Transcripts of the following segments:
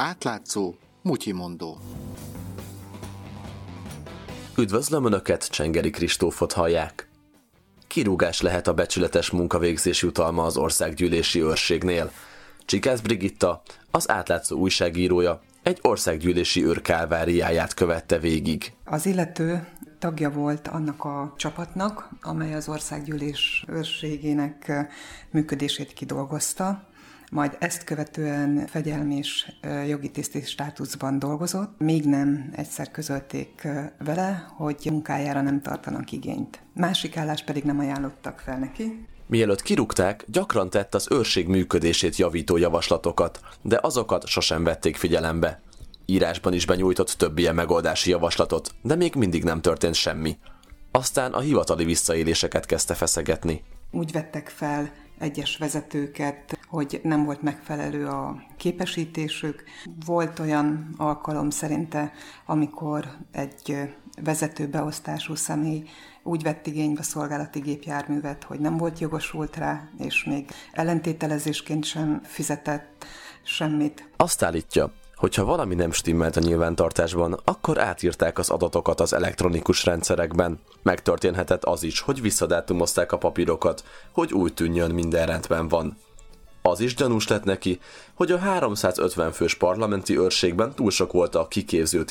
átlátszó, mutyimondó. Üdvözlöm Önöket, Csengeri Kristófot hallják. Kirúgás lehet a becsületes munkavégzés jutalma az országgyűlési őrségnél. Csikász Brigitta, az átlátszó újságírója, egy országgyűlési őr kálváriáját követte végig. Az illető tagja volt annak a csapatnak, amely az országgyűlés őrségének működését kidolgozta, majd ezt követően fegyelmi és jogi tiszti státuszban dolgozott, még nem egyszer közölték vele, hogy munkájára nem tartanak igényt. Másik állás pedig nem ajánlottak fel neki. Mielőtt kirúgták, gyakran tett az őrség működését javító javaslatokat, de azokat sosem vették figyelembe. Írásban is benyújtott több ilyen megoldási javaslatot, de még mindig nem történt semmi. Aztán a hivatali visszaéléseket kezdte feszegetni. Úgy vettek fel egyes vezetőket, hogy nem volt megfelelő a képesítésük. Volt olyan alkalom szerinte, amikor egy vezető beosztású személy úgy vett igénybe szolgálati gépjárművet, hogy nem volt jogosult rá, és még ellentételezésként sem fizetett semmit. Azt állítja, Hogyha valami nem stimmelt a nyilvántartásban, akkor átírták az adatokat az elektronikus rendszerekben. Megtörténhetett az is, hogy visszadátumozták a papírokat, hogy úgy tűnjön minden rendben van. Az is gyanús lett neki, hogy a 350 fős parlamenti őrségben túl sok volt a kiképző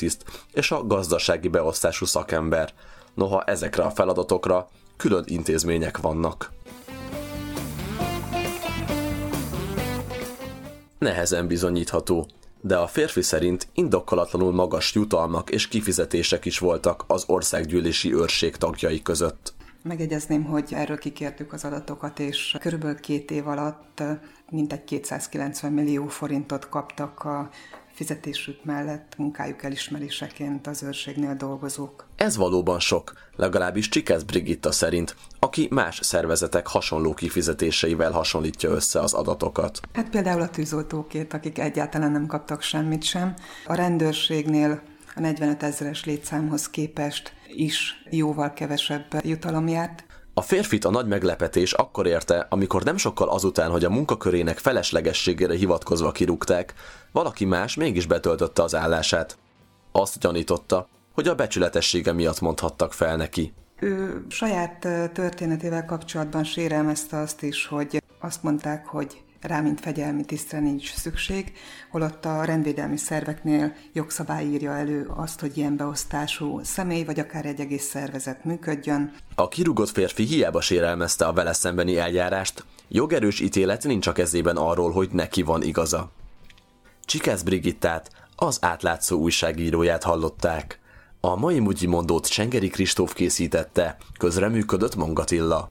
és a gazdasági beosztású szakember. Noha ezekre a feladatokra külön intézmények vannak. Nehezen bizonyítható, de a férfi szerint indokkolatlanul magas jutalmak és kifizetések is voltak az országgyűlési őrség tagjai között. Megegyezném, hogy erről kikértük az adatokat, és körülbelül két év alatt mintegy 290 millió forintot kaptak a fizetésük mellett munkájuk elismeréseként az őrségnél dolgozók. Ez valóban sok, legalábbis Csikesz Brigitta szerint, aki más szervezetek hasonló kifizetéseivel hasonlítja össze az adatokat. Hát például a tűzoltókét, akik egyáltalán nem kaptak semmit sem. A rendőrségnél a 45 ezeres létszámhoz képest is jóval kevesebb jutalom járt. A férfit a nagy meglepetés akkor érte, amikor nem sokkal azután, hogy a munkakörének feleslegességére hivatkozva kirúgták, valaki más mégis betöltötte az állását. Azt gyanította, hogy a becsületessége miatt mondhattak fel neki. Ő saját történetével kapcsolatban sérelmezte azt is, hogy azt mondták, hogy rá, mint fegyelmi tisztre nincs szükség, holott a rendvédelmi szerveknél jogszabály írja elő azt, hogy ilyen beosztású személy vagy akár egy egész szervezet működjön. A kirúgott férfi hiába sérelmezte a vele szembeni eljárást, jogerős ítélet nincs a kezében arról, hogy neki van igaza. Csikász Brigittát, az átlátszó újságíróját hallották. A mai Mugyi mondót Csengeri Kristóf készítette, közreműködött Mongatilla.